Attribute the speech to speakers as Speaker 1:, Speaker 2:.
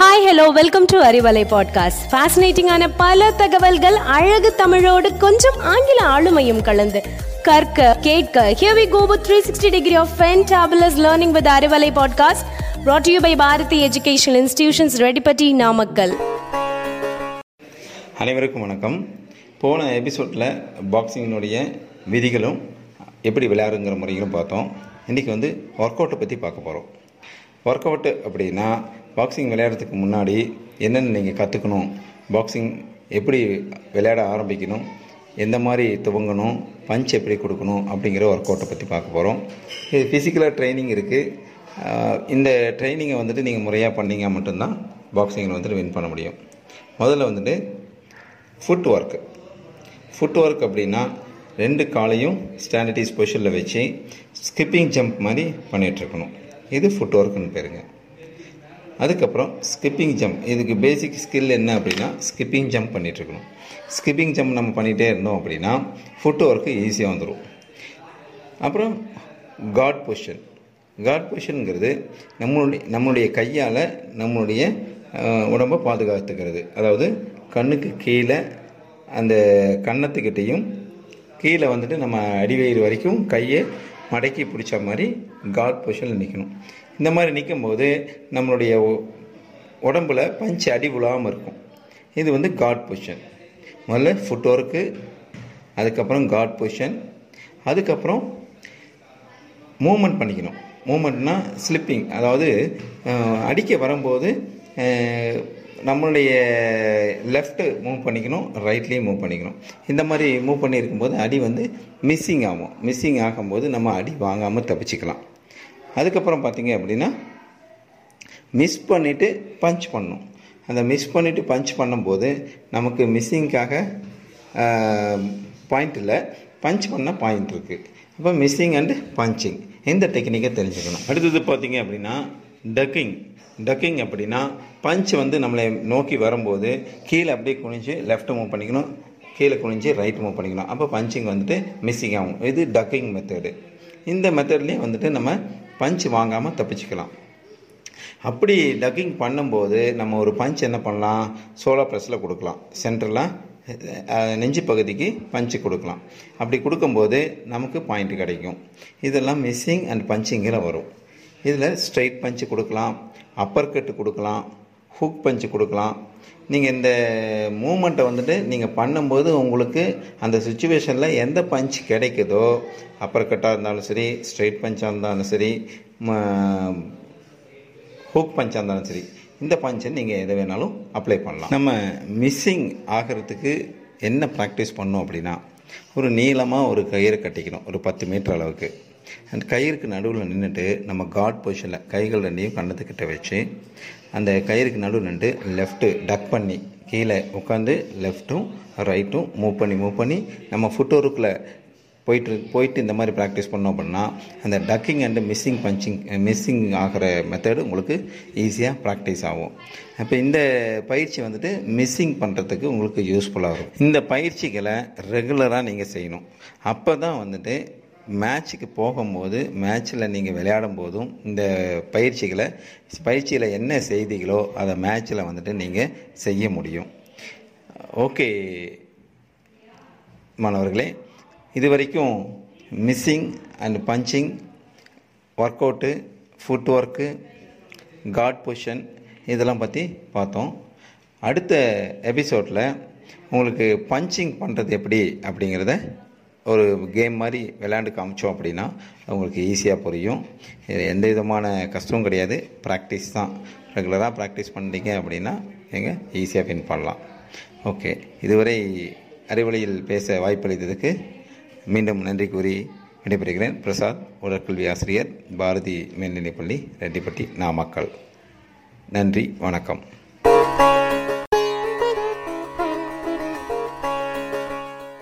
Speaker 1: Hi hello welcome to Arivalai podcast ஃபேசினேட்டிங்கான பல தகவல்கள் அழகு தமிழோடு கொஞ்சம் ஆங்கில ஆளுமையும் கலந்து கற்க கேட்க here we go with 360 degree of fantabulous learning with Arivalai podcast brought to you by Bharathi educational institutions Reddipatti Namakkal
Speaker 2: அனைவருக்கும் வணக்கம். போன எபிசோடில் பாக்ஸிங்கினுடைய விதிகளும் எப்படி விளையாடுங்கிற முறைகளும் பார்த்தோம். இன்றைக்கி வந்து ஒர்க் அவுட்டை பற்றி பார்க்க போகிறோம் ஒர்க் அவுட்டு அப்படின்னா பாக்ஸிங் விளையாடுறதுக்கு முன்னாடி என்னென்ன நீங்கள் கற்றுக்கணும் பாக்ஸிங் எப்படி விளையாட ஆரம்பிக்கணும்? எந்த மாதிரி துவங்கணும்? பஞ்ச் எப்படி கொடுக்கணும்? அப்படிங்கிற ஒர்க் அவுட்டை பற்றி பார்க்க போகிறோம் இது ஃபிசிக்கலாக ட்ரைனிங் இருக்குது இந்த ட்ரைனிங்கை வந்துட்டு நீங்கள் முறையாக பண்ணீங்க மட்டும்தான் பாக்ஸிங்கில் வந்துட்டு வின் பண்ண முடியும். முதல்ல வந்துட்டு ஃபுட் ஒர்க்கு ஃபுட் ஒர்க் அப்படின்னா ரெண்டு காலையும் ஸ்டாண்டர்டைஸ் பொசிஷனில் வச்சு ஸ்கிப்பிங் ஜம்ப் மாதிரி பண்ணிகிட்ருக்கணும் இது ஃபுட் ஒர்க்குன்னு பேருங்க. அதுக்கப்புறம் ஸ்கிப்பிங் ஜம்ப் இதுக்கு பேசிக் ஸ்கில் என்ன அப்படின்னா ஸ்கிப்பிங் ஜம்ப் பண்ணிகிட்ருக்கணும் ஸ்கிப்பிங் ஜம்ப் நம்ம பண்ணிகிட்டே இருந்தோம் அப்படின்னா ஃபுட் ஒர்க்கு ஈஸியாக வந்துடும் அப்புறம் காட் பொஷன் காட் பொஷனுங்கிறது நம்மளுடைய நம்மளுடைய கையால் நம்மளுடைய உடம்பை பாதுகாத்துக்கிறது. அதாவது கண்ணுக்கு கீழே அந்த கன்னத்துக்கிட்டேயும் கீழே வந்துட்டு நம்ம அடிவயிறு வரைக்கும் கையை மடக்கி பிடிச்ச மாதிரி காட் பொசிஷனில் நிற்கணும் இந்த மாதிரி நிற்கும்போது நம்மளுடைய உடம்புல பஞ்சு அடி விழாமல் இருக்கும். இது வந்து காட் பொசிஷன் முதல்ல ஃபுட் ஒர்க்கு அதுக்கப்புறம் காட் பொசிஷன் அதுக்கப்புறம் மூமெண்ட் பண்ணிக்கணும். மூமெண்ட்னால் ஸ்லிப்பிங் அதாவது அடிக்க வரும்போது நம்மளுடைய லெஃப்ட்டு மூவ் பண்ணிக்கணும் ரைட்லேயும் மூவ் பண்ணிக்கணும். இந்த மாதிரி மூவ் பண்ணியிருக்கும்போது அடி வந்து மிஸ்ஸிங் ஆகும். மிஸ்ஸிங் ஆகும்போது நம்ம அடி வாங்காமல் தப்பிச்சுக்கலாம். அதுக்கப்புறம் பார்த்திங்க அப்படின்னா மிஸ் பண்ணிவிட்டு பஞ்ச் பண்ணணும். அந்த மிஸ் பண்ணிவிட்டு பஞ்ச் பண்ணும்போது நமக்கு மிஸ்ஸிங்காக பாயிண்ட் இல்லை. பஞ்ச் பண்ண பாயிண்ட் இருக்குது அப்போ மிஸ்ஸிங் அண்டு பஞ்சிங் இந்த டெக்னிக்கை தெரிஞ்சுக்கணும். அடுத்தது பார்த்திங்க அப்படின்னா டக்கிங் டக்கிங் அப்படின்னா பஞ்ச் வந்து நம்மளை நோக்கி வரும்போது கீழே அப்படியே குனிஞ்சு லெஃப்ட் மூவ் பண்ணிக்கணும். கீழே குனிஞ்சு ரைட் மூவ் பண்ணிக்கணும். அப்போ பஞ்சிங் வந்துட்டு மிஸ்ஸிங் ஆகும். இது டக்கிங் மெத்தடு இந்த மெத்தட்லேயும் வந்துட்டு நம்ம பஞ்ச் வாங்காமல் தப்பிச்சுக்கலாம். அப்படி டக்கிங் பண்ணும்போது நம்ம ஒரு பஞ்ச் என்ன பண்ணலாம்? சோலா ப்ரெஸ்ஸில் கொடுக்கலாம். சென்டரில் நெஞ்சு பகுதிக்கு பஞ்சு கொடுக்கலாம். அப்படி கொடுக்கும்போது நமக்கு பாயிண்ட் கிடைக்கும். இதெல்லாம் மிஸ்ஸிங் அண்ட் பஞ்சிங்கில் வரும். இதில் ஸ்ட்ரைட் பஞ்சு கொடுக்கலாம் அப்பர் கட்டு கொடுக்கலாம் ஹூக் பஞ்சு கொடுக்கலாம். நீங்கள் இந்த மூமெண்ட்டை வந்துட்டு நீங்கள் பண்ணும்போது உங்களுக்கு அந்த சுச்சுவேஷனில் எந்த பஞ்ச் கிடைக்குதோ அப்பர் கட்டாக இருந்தாலும் சரி ஸ்ட்ரைட் பஞ்சாக இருந்தாலும் சரி ம- ஹூக் பஞ்சாக இருந்தாலும் சரி இந்த பஞ்சை நீங்கள் எதை வேணாலும் அப்ளை பண்ணலாம். நம்ம மிஸ்ஸிங் ஆகிறதுக்கு என்ன ப்ராக்டிஸ் பண்ணோம் அப்படின்னா ஒரு நீளமாக ஒரு கயிறு கட்டிக்கணும் ஒரு பத்து மீட்டர் அளவுக்கு. அந்த கயிறுக்கு நடுவில் நின்றுட்டு நம்ம காட் பொசிஷனில் கைகள் ரெண்டையும் கண்ணத்துக்கிட்ட வச்சு அந்த கயிறுக்கு நடுவில் நின்று லெஃப்ட்டு டக் பண்ணி கீழே உட்காந்து லெஃப்ட்டும் ரைட்டும் மூவ் பண்ணி மூவ் பண்ணி நம்ம ஃபுட்டோருக்குள்ளே போயிட்டு போயிட்டு இந்த மாதிரி ப்ராக்டிஸ் பண்ணோம் அப்படின்னா அந்த ducking and missing punching missing ஆகிற மெத்தடு உங்களுக்கு ஈஸியாக ப்ராக்டிஸ் ஆகும். அப்போ இந்த பயிற்சி வந்துட்டு மிஸ்ஸிங் பண்ணுறதுக்கு உங்களுக்கு யூஸ்ஃபுல்லாக இருக்கும். இந்த பயிற்சிகளை ரெகுலராக நீங்கள் செய்யணும். அப்போ தான் வந்துட்டு மேட்ச்சுக்கு போகும்போது மேட்ச்சில் நீங்கள் விளையாடும் போதும் இந்த பயிற்சிகளை பயிற்சியில் என்ன செய்திகளோ அதை மேட்ச்சில் வந்துட்டு நீங்கள் செய்ய முடியும். ஓகே மாணவர்களே இது வரைக்கும் missing and punching workout footwork guard position இதெல்லாம் பற்றி பார்த்தோம். அடுத்த எபிசோடில் உங்களுக்கு பஞ்சிங் பண்ணுறது எப்படி அப்படிங்கிறத ஒரு கேம் மாதிரி விளையாண்டு காமிச்சோம் அப்படின்னா உங்களுக்கு ஈஸியாக புரியும். எந்த விதமான கஷ்டமும் கிடையாது. ப்ராக்டிஸ் தான். ரெகுலராக ப்ராக்டிஸ் பண்ணிட்டீங்க அப்படின்னா நீங்கள் ஈஸியாக வின் பண்ணலாம். ஓகே இதுவரை அறிவொளியில் பேச வாய்ப்பளித்ததுக்கு மீண்டும் நன்றி கூறி விடைபெறுகிறேன். பிரசாத் உடற்கல்வி ஆசிரியர் பாரதி மேல்நிலைப்பள்ளி ரெட்டிப்பட்டி நாமக்கல். நன்றி வணக்கம்.